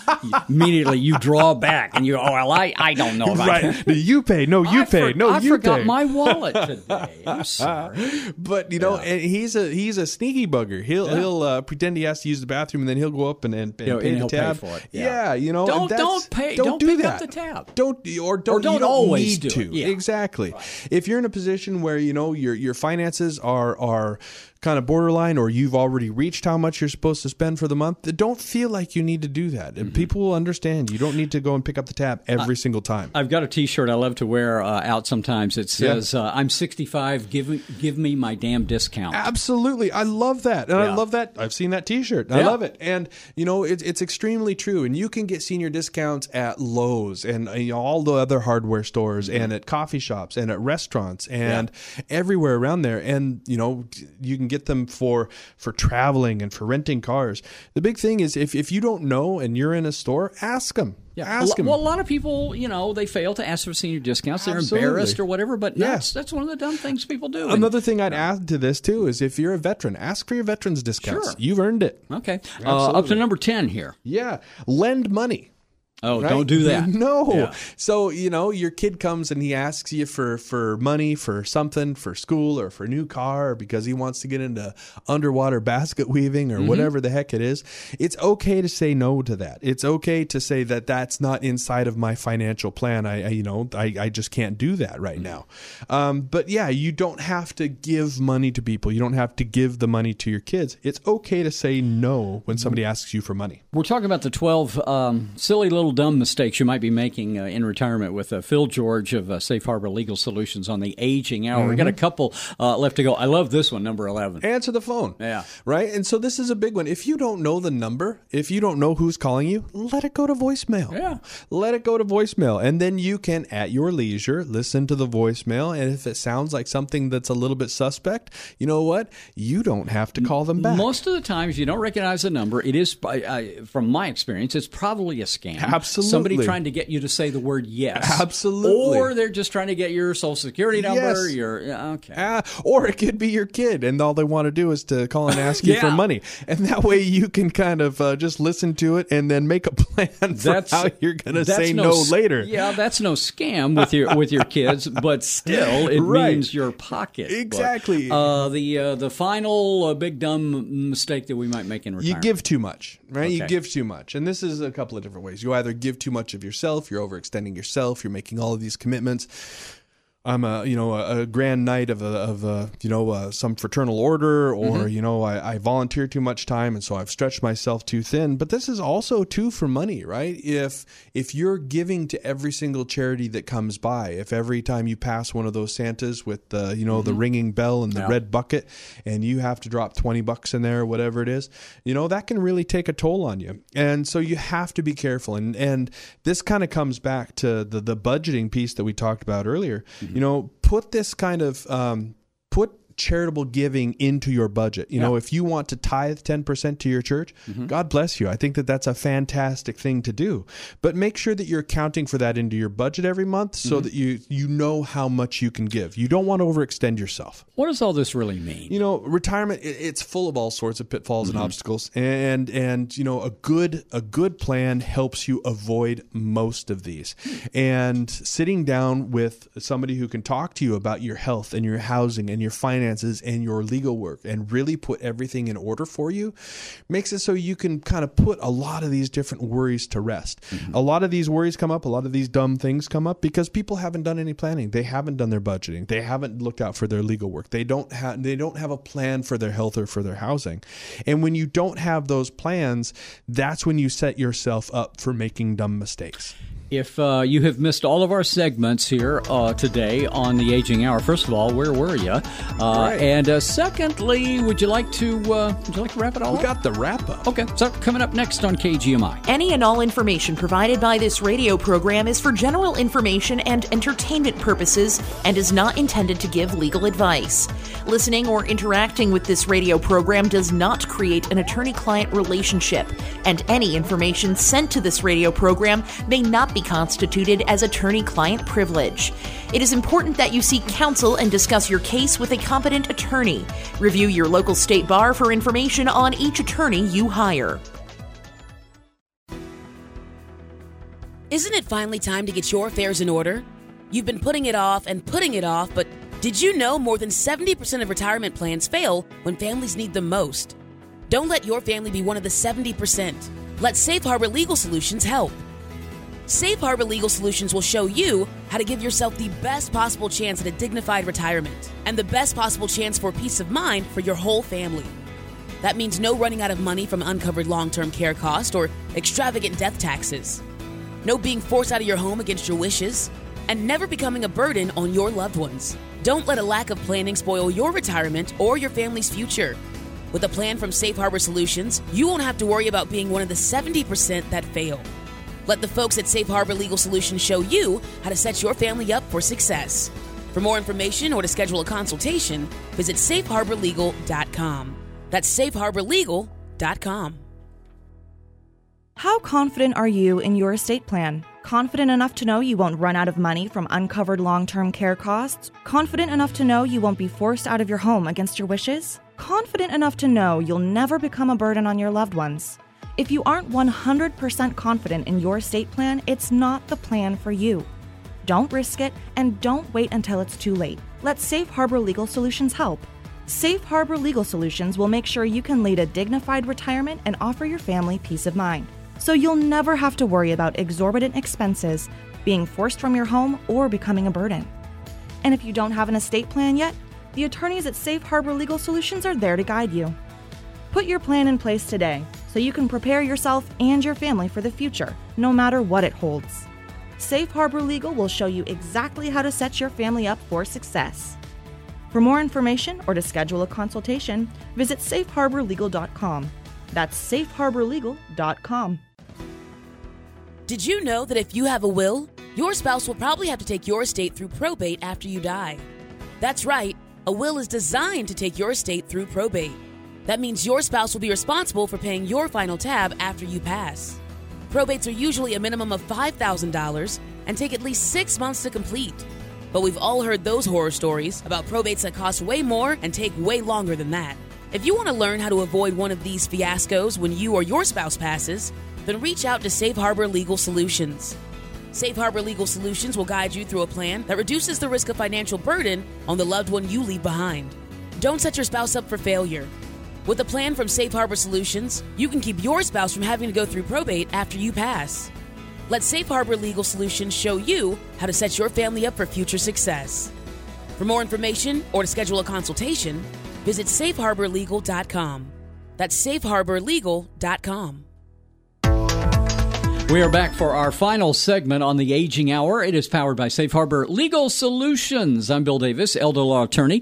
Immediately you draw back and you, oh, well, I, I don't know about right. you pay. No, you I pay. for- no, I you forgot my wallet today. I'm sorry. but you know, and he's a he's a sneaky bugger. He'll he'll uh, pretend he has to use the bathroom, and then he'll go up and and, and Yeah, pay and the he'll pay tab for it. Yeah. Yeah. you know, Don't- don't pay- Don't, don't do pick up the tab. Don't or don't, don't you don't always need do to. Yeah. Exactly. If you're in a position where you know your your finances are are kind of borderline, or you've already reached how much you're supposed to spend for the month, don't feel like you need to do that. Mm-hmm. And people will understand. You don't need to go and pick up the tab every single time. I've got a T-shirt I love to wear uh, out sometimes. It says, uh, "I'm 65. Give me, give me my damn discount." Absolutely. I love that. And I love that. I've seen that t shirt. I love it. And, you know, it, it's extremely true. And you can get senior discounts at Lowe's and uh, you know, all the other hardware stores Mm-hmm. and at coffee shops and at restaurants and everywhere around there. And, you know, you can get them for, for traveling and for renting cars. The big thing is if, if you don't know and you're in a store, ask them. Yeah. Ask them. Well, a lot of people, you know, they fail to ask for senior discounts. They're Absolutely. embarrassed or whatever. But Yeah. that's that's one of the dumb things people do. And- Another thing I'd add to this too is if you're a veteran, ask for your veterans discounts. Sure. You've earned it. okay. Uh, up to number ten here. Yeah. Lend money. Oh, right? don't do that. No. Yeah. So you know, your kid comes and he asks you for for money for something for school or for a new car or because he wants to get into underwater basket weaving Mm-hmm. or whatever the heck it is. It's okay to say no to that. It's okay to say that that's not inside of my financial plan. I, I you know I, I just can't do that right now. Um, but yeah, you don't have to give money to people. You don't have to give the money to your kids. It's okay to say no when somebody asks you for money. We're talking about the 12 um, silly little dumb mistakes you might be making uh, in retirement with uh, Phil George of uh, Safe Harbor Legal Solutions on the aging hour. We got a couple uh, left to go. I love this one, number 11. answer the phone. Yeah. Right? And so this is a big one. If you don't know the number, if you don't know who's calling you, let it go to voicemail. Yeah. Let it go to voicemail. And then you can, at your leisure, listen to the voicemail. And if it sounds like something that's a little bit suspect, you know what? You don't have to call them back. Most of the times, you don't recognize the number, it is, from my experience, it's probably a scam. Absolutely. Somebody trying to get you to say the word yes. Absolutely. Or they're just trying to get your social security number. Yes. Your okay. Ah, or it could be your kid, and all they want to do is to call and ask you for money, and that way you can kind of uh, just listen to it and then make a plan for how you're going to say no, s- later. Yeah, that's no scam with your with your kids, but still, it Right. means your pocket. Exactly. Uh, the uh, the final uh, big dumb mistake that we might make in return. You give too much, right? You give too much. And this is a couple of different ways. You either give too much of yourself, you're overextending yourself, you're making all of these commitments. I'm a you know a, a grand knight of a, of a you know uh, some fraternal order, or Mm-hmm. you know I, I volunteer too much time, and so I've stretched myself too thin. But this is also too for money, right? If if you're giving to every single charity that comes by, if every time you pass one of those Santas with the you know the ringing bell and the Mm-hmm. Yeah. red bucket, and you have to drop twenty bucks in there, or whatever it is, you know that can really take a toll on you. And so you have to be careful. And and this kind of comes back to the the budgeting piece that we talked about earlier. You know, put this kind of um, put charitable giving into your budget. You know, if you want to tithe 10% to your church, mm-hmm. God bless you. I think that that's a fantastic thing to do. But make sure that you're accounting for that into your budget every month so mm-hmm. that you you know how much you can give. You don't want to overextend yourself. What does all this really mean? You know, retirement it, it's full of all sorts of pitfalls and mm-hmm. obstacles and and you know, a good a good plan helps you avoid most of these. And sitting down with somebody who can talk to you about your health and your housing and your finances and your legal work and really put everything in order for you makes it so you can kind of put a lot of these different worries to rest. Mm-hmm. A lot of these worries come up, a lot of these dumb things come up because people haven't done any planning. They haven't done their budgeting. They haven't looked out for their legal work. They don't have they don't have a plan for their health or for their housing. And when you don't have those plans, that's when you set yourself up for making dumb mistakes. If uh, you have missed all of our segments here uh, today on the Aging Hour, first of all, where were you? Uh, Right. And uh, secondly, would you like to uh, would you like to wrap it all We up? got the wrap up. Okay, so coming up next on KGMI. Any and all information provided by this radio program is for general information and entertainment purposes and is not intended to give legal advice. Listening or interacting with this radio program does not create an attorney client relationship, and any information sent to this radio program may not be constituted as attorney client privilege. It is important that you seek counsel and discuss your case with a competent attorney. Review your local state bar for information on each attorney you hire. Isn't it finally time to get your affairs in order? You've been putting it off and putting it off, but did you know more than 70% of retirement plans fail when families need them most? Don't let your family be one of the 70%. Let Safe Harbor Legal Solutions help. Safe Harbor Legal Solutions will show you how to give yourself the best possible chance at a dignified retirement and the best possible chance for peace of mind for your whole family. That means no running out of money from uncovered long term care costs or extravagant death taxes, no being forced out of your home against your wishes, and never becoming a burden on your loved ones. Don't let a lack of planning spoil your retirement or your family's future. With a plan from Safe Harbor Solutions, you won't have to worry about being one of the 70% that fail. Let the folks at Safe Harbor Legal Solutions show you how to set your family up for success. For more information or to schedule a consultation, visit safeharborlegal.com. That's safeharborlegal.com. How confident are you in your estate plan? Confident enough to know you won't run out of money from uncovered long term care costs? Confident enough to know you won't be forced out of your home against your wishes? Confident enough to know you'll never become a burden on your loved ones? If you aren't 100% confident in your estate plan, it's not the plan for you. Don't risk it and don't wait until it's too late. Let Safe Harbor Legal Solutions help. Safe Harbor Legal Solutions will make sure you can lead a dignified retirement and offer your family peace of mind. So you'll never have to worry about exorbitant expenses, being forced from your home, or becoming a burden. And if you don't have an estate plan yet, the attorneys at Safe Harbor Legal Solutions are there to guide you. Put your plan in place today so you can prepare yourself and your family for the future, no matter what it holds. Safe Harbor Legal will show you exactly how to set your family up for success. For more information or to schedule a consultation, visit safeharborlegal.com. That's safeharborlegal.com. Did you know that if you have a will, your spouse will probably have to take your estate through probate after you die? That's right, a will is designed to take your estate through probate. That means your spouse will be responsible for paying your final tab after you pass. Probates are usually a minimum of $5,000 and take at least six months to complete. But we've all heard those horror stories about probates that cost way more and take way longer than that. If you want to learn how to avoid one of these fiascos when you or your spouse passes, then reach out to Safe Harbor Legal Solutions. Safe Harbor Legal Solutions will guide you through a plan that reduces the risk of financial burden on the loved one you leave behind. Don't set your spouse up for failure. With a plan from Safe Harbor Solutions, you can keep your spouse from having to go through probate after you pass. Let Safe Harbor Legal Solutions show you how to set your family up for future success. For more information or to schedule a consultation, visit safeharborlegal.com. That's safeharborlegal.com. We are back for our final segment on the Aging Hour. It is powered by Safe Harbor Legal Solutions. I'm Bill Davis, elder law attorney.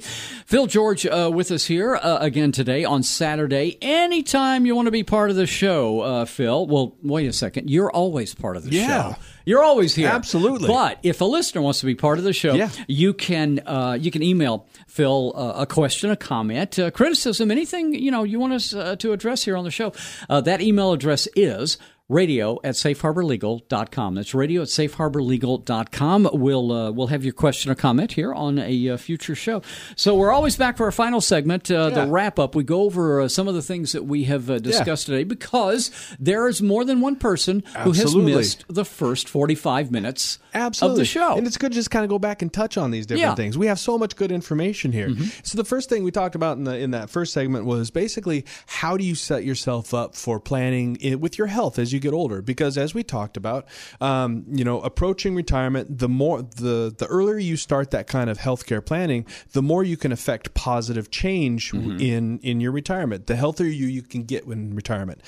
Phil George uh, with us here uh, again today on Saturday. Anytime you want to be part of the show, uh, Phil, well, wait a second. You're always part of the Yeah. show. You're always here. Absolutely. But if a listener wants to be part of the show, Yeah. you can uh, you can email Phil uh, a question, a comment, uh, criticism, anything you know you want us uh, to address here on the show. Uh, that email address is radio at safeharborlegal.com. That's radio at safeharborlegal.com. We'll, uh, we'll have your question or comment here on a uh, future show. So we're always back for our final segment, uh, Yeah. the wrap up. We go over uh, some of the things that we have uh, discussed today because there is more than one person who has missed the first 45 minutes Absolutely. of the show. And it's good to just kind of go back and touch on these different Yeah. Mm-hmm. things. We have so much good information here. So the first thing we talked about in the in that first segment was basically how do you set yourself up for planning i with your health as you get older? Because as we talked about, um, you know, approaching retirement, the more the the earlier you start that kind of healthcare planning, the more you can affect positive change Mm-hmm. in in your retirement. The healthier you you can get in retirement.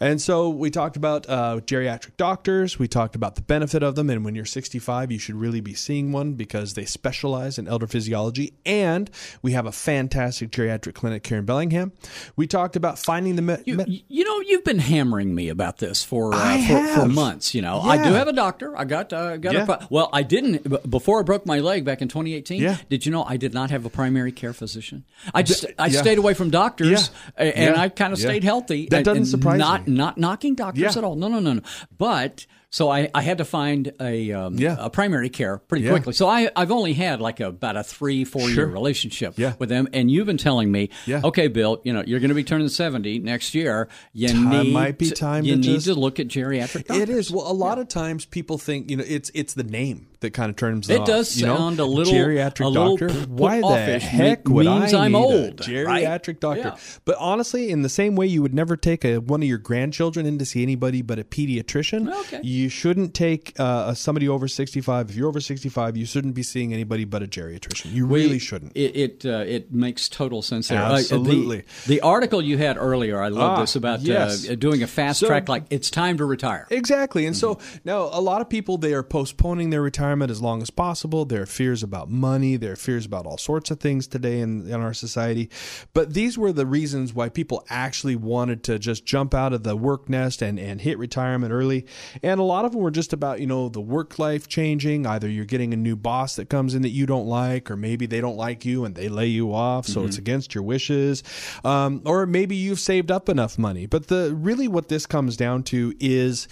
And so we talked about uh, geriatric doctors. We talked about the benefit of them, and when you're 65, you should really be seeing one because they specialize in elder physiology. And we have a fantastic geriatric clinic here in Bellingham. We talked about finding the. Me- You, you know, you've been hammering me about this for uh, for, for months. You know, I do have a doctor. I got uh, got Yeah. a well. I didn't before I broke my leg back in 2018. Yeah. Did you know I did not have a primary care physician? I just I yeah. stayed away from doctors, Yeah. and Yeah. I kind of Yeah. stayed healthy. That and- doesn't surprise not, me. Not knocking doctors Yeah. at all. No, no, no, no. But. So I, I had to find a um, Yeah. a primary care pretty Yeah. quickly. So I I've only had like a, about a three four year relationship Yeah. with them, and you've been telling me, Yeah. okay, Bill, you know you're going to be turning seventy next year. You Time need might be time You to need just- to look at geriatric. Doctors. It is well. A lot of times people think you know it's it's the name that kind of turns It off, does you know? sound a little- geriatric a little doctor. Why the heck would means I I'm need a old, geriatric right? doctor? Yeah. But honestly, in the same way you would never take a one of your grandchildren in to see anybody but a pediatrician, Okay. you shouldn't take uh, somebody over sixty five. If you're over sixty five, you shouldn't be seeing anybody but a geriatrician. You really shouldn't. It it, uh, it makes total sense there. Uh, the- Absolutely. the, article you had earlier, I love Ah, this about yes. uh, doing a fast So- track. Like it's time to retire. Exactly. And so Mm-hmm. now a lot of people they are postponing their retirement as long as possible. There are fears about money, there are fears about all sorts of things today in, in our society. But these were the reasons why people actually wanted to just jump out of the work nest and, and hit retirement early. And a lot of them were just about, you know, the work life changing. Either you're getting a new boss that comes in that you don't like, or maybe they don't like you and they lay you off, so it's against your wishes. Um, or maybe you've saved up enough money. But the really what this comes down to is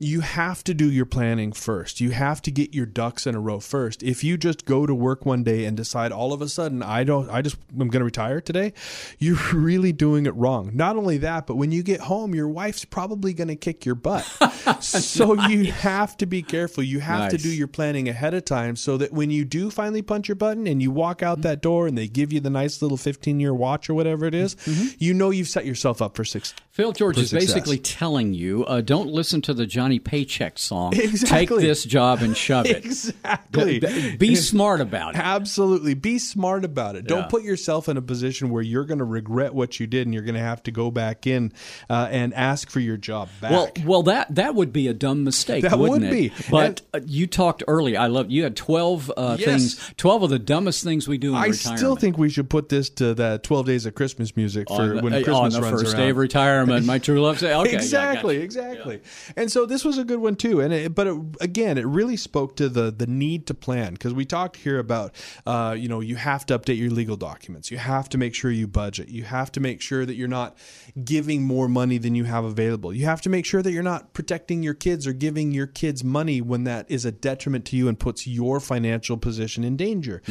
you have to do your planning first. You have to get your ducks in a row first. If you just go to work one day and decide all of a sudden I don't I just I'm going to retire today, you're really doing it wrong. Not only that, but when you get home your wife's probably going to kick your butt. so you have to be careful. You have to do your planning ahead of time so that when you do finally punch your button and you walk out that door and they give you the nice little 15-year watch or whatever it is, you know you've set yourself up for success. Phil George is success. basically telling you, uh, don't listen to the Johnny Paycheck song. Exactly. Take this job and shove it. Exactly. B- Be smart about it. Absolutely. Be smart about it. Yeah. Don't put yourself in a position where you're going to regret what you did and you're going to have to go back in uh, and ask for your job back. Well, well, that that would be a dumb mistake. That would it? be. But uh, you talked earlier. I love you had twelve uh, Yes. things, twelve of the dumbest things we do in I retirement. still think we should put this to the 12 days of Christmas music for on when uh, Christmas on the runs first around. day of retirement, my true love say, okay, yeah, exactly, you. exactly. And so this was a good one too. And it, but it, again, it really spoke to the the need to plan because we talked here about uh, you know you have to update your legal documents. You have to make sure you budget. You have to make sure that you're not giving more money than you have available. You have to make sure that you're not protecting your kids or giving your kids money when that is a detriment to you and puts your financial position in danger.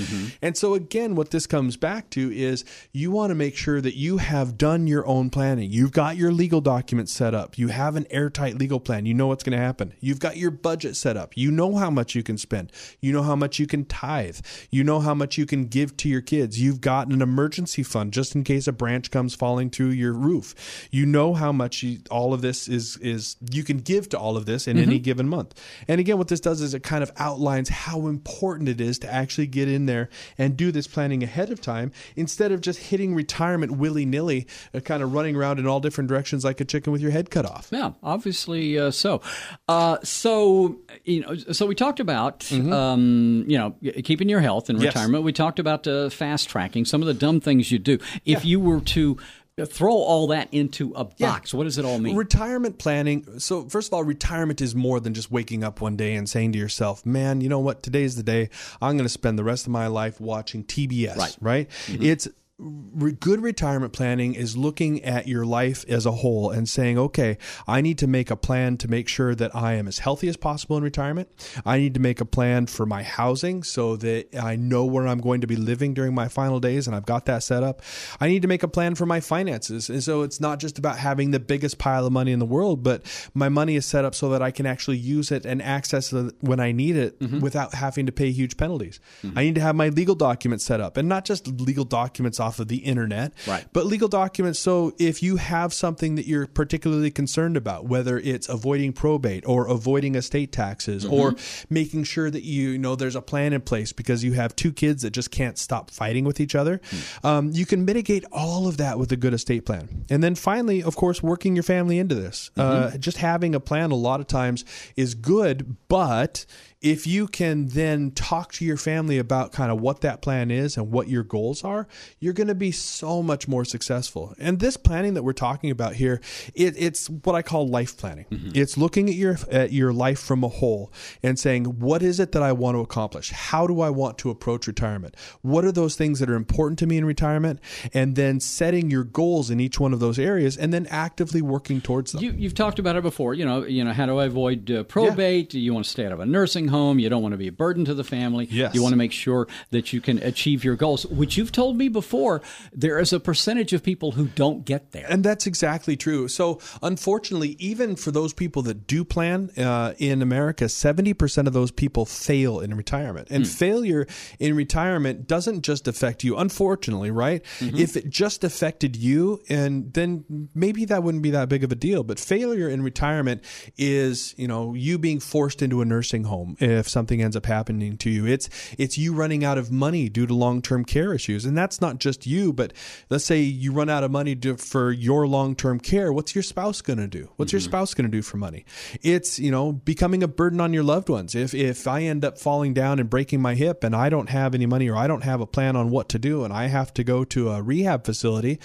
And so again, what this comes back to is you want to make sure that you have done your own planning. You've got your legal documents set up. You have an airtight legal plan. You know what's going to happen. You've got your budget set up. You know how much you can spend. You know how much you can tithe. You know how much you can give to your kids. You've got an emergency fund just in case a branch comes falling through your roof. You know how much you, all of this is is you can give to all of this in any given month. And again, what this does is it kind of outlines how important it is to actually get in there and do this planning ahead of time instead of just hitting retirement willy nilly, uh, kind of running around in all different directions like a chicken with your head cut off. Yeah, obviously uh, so. Uh, so you know, so we talked about mm-hmm. um, you know keeping your health in retirement. We talked about uh, fast tracking, some of the dumb things you do. If yeah. you were to throw all that into a box. Yeah. What does it all mean? Retirement planning. So, first of all, retirement is more than just waking up one day and saying to yourself, man, you know what? Today's the day I'm going to spend the rest of my life watching TBS, right? right? Mm-hmm. It's re- good retirement planning is looking at your life as a whole and saying, okay, I need to make a plan to make sure that I am as healthy as possible in retirement. I need to make a plan for my housing so that I know where I'm going to be living during my final days and I've got that set up. I need to make a plan for my finances. And so it's not just about having the biggest pile of money in the world, but my money is set up so that I can actually use it and access it when I need it mm-hmm. without having to pay huge penalties. Mm-hmm. I need to have my legal documents set up and not just legal documents off of the internet, right. but legal documents. So if you have something that you're particularly concerned about, whether it's avoiding probate or avoiding estate taxes mm-hmm. or making sure that you know there's a plan in place because you have two kids that just can't stop fighting with each other, mm. um, you can mitigate all of that with a good estate plan. And then finally, of course, working your family into this. Mm-hmm. Uh, just having a plan a lot of times is good, but if you can then talk to your family about kind of what that plan is and what your goals are, you're going to be so much more successful. And this planning that we're talking about here, it, it's what I call life planning. Mm-hmm. It's looking at your at your life from a whole and saying, what is it that I want to accomplish? How do I want to approach retirement? What are those things that are important to me in retirement? And then setting your goals in each one of those areas, and then actively working towards them. You, have talked about it before. You know, you know, how do I avoid uh, probate? Yeah. You want to stay out of a nursing home. You don't want to be a burden to the family. Yes. You want to make sure that you can achieve your goals, which you've told me before, there is a percentage of people who don't get there. And that's exactly true. So, unfortunately, even for those people that do plan uh, in America, 70% of those people fail in retirement. And mm. failure in retirement doesn't just affect you, unfortunately, right? Mm-hmm. If it just affected you, and then maybe that wouldn't be that big of a deal. But failure in retirement is, you know, you being forced into a nursing home if something ends up happening to you. It's it's you running out of money due to long-term care issues. And that's not just you, but let's say you run out of money to, for your long-term care. What's your spouse going to do? What's mm-hmm. your spouse going to do for money? It's, you know, becoming a burden on your loved ones. If if I end up falling down and breaking my hip and I don't have any money or I don't have a plan on what to do and I have to go to a rehab facility,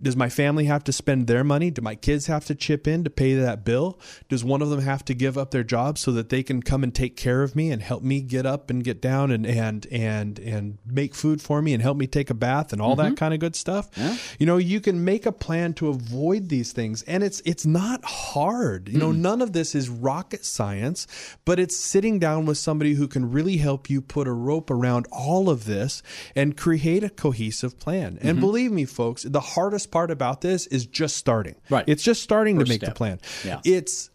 does my family have to spend their money? Do my kids have to chip in to pay that bill? Does one of them have to give up their job so that they can come and take care of me and help me get up and get down and and and and make food for me and help me take a bath and all mm-hmm. that kind of good stuff. Yeah. You know, you can make a plan to avoid these things and it's it's not hard. You know, mm. none of this is rocket science, but it's sitting down with somebody who can really help you put a rope around all of this and create a cohesive plan. And mm-hmm. believe me folks, the hardest part about this is just starting. Right. It's just starting First to make step. the plan. Yeah. It's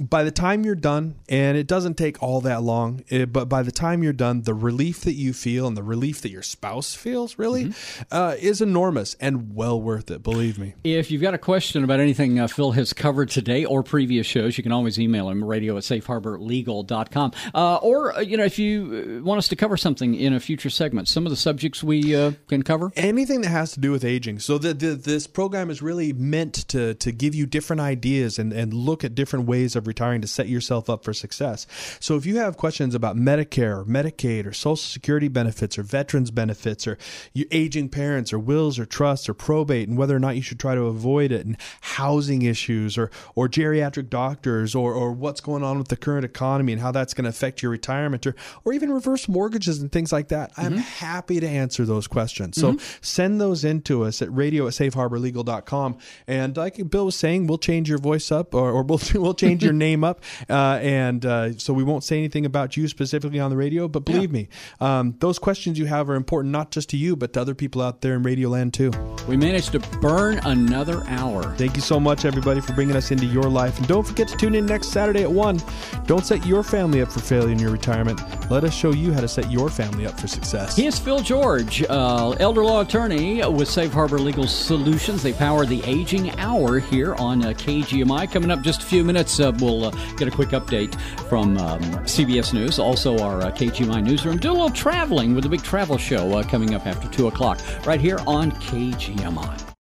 by the time you're done, and it doesn't take all that long, it, eh, but by the time you're done, the relief that you feel and the relief that your spouse feels really mm-hmm. uh, is enormous and well worth it. Believe me. If you've got a question about anything uh, Phil has covered today or previous shows, you can always email him radio at safeharborlegal.com. Uh, or, uh, you know, if you uh, want us to cover something in a future segment, some of the subjects we uh, can cover. Anything that has to do with aging. So the, the, this program is really meant to, to give you different ideas and, and look at different ways of retiring to set yourself up for success. So if you have questions about Medicare or Medicaid or Social Security benefits or veterans benefits or your aging parents or wills or trusts or probate and whether or not you should try to avoid it and housing issues or or geriatric doctors or or what's going on with the current economy and how that's going to affect your retirement or or even reverse mortgages and things like that. Mm-hmm. I'm happy to answer those questions. So mm-hmm. send those in to us at radio at safeharborlegal.com. And like Bill was saying, we'll change your voice up or, or we'll, we'll change your name up, uh, and uh, so we won't say anything about you specifically on the radio. But believe yeah. me, um, those questions you have are important not just to you, but to other people out there in Radio Land too. We managed to burn another hour. Thank you so much, everybody, for bringing us into your life, and don't forget to tune in next Saturday at one. Don't set your family up for failure in your retirement. Let us show you how to set your family up for success. He is Phil George, uh, elder law attorney with Safe Harbor Legal Solutions. They power the aging hour here on uh, KGMI. Coming up just a few minutes, uh, we'll uh, get a quick update from um, CBS News, also our uh, KGMI newsroom. Do a little traveling with a big travel show uh, coming up after 2 o'clock right here on KGMI.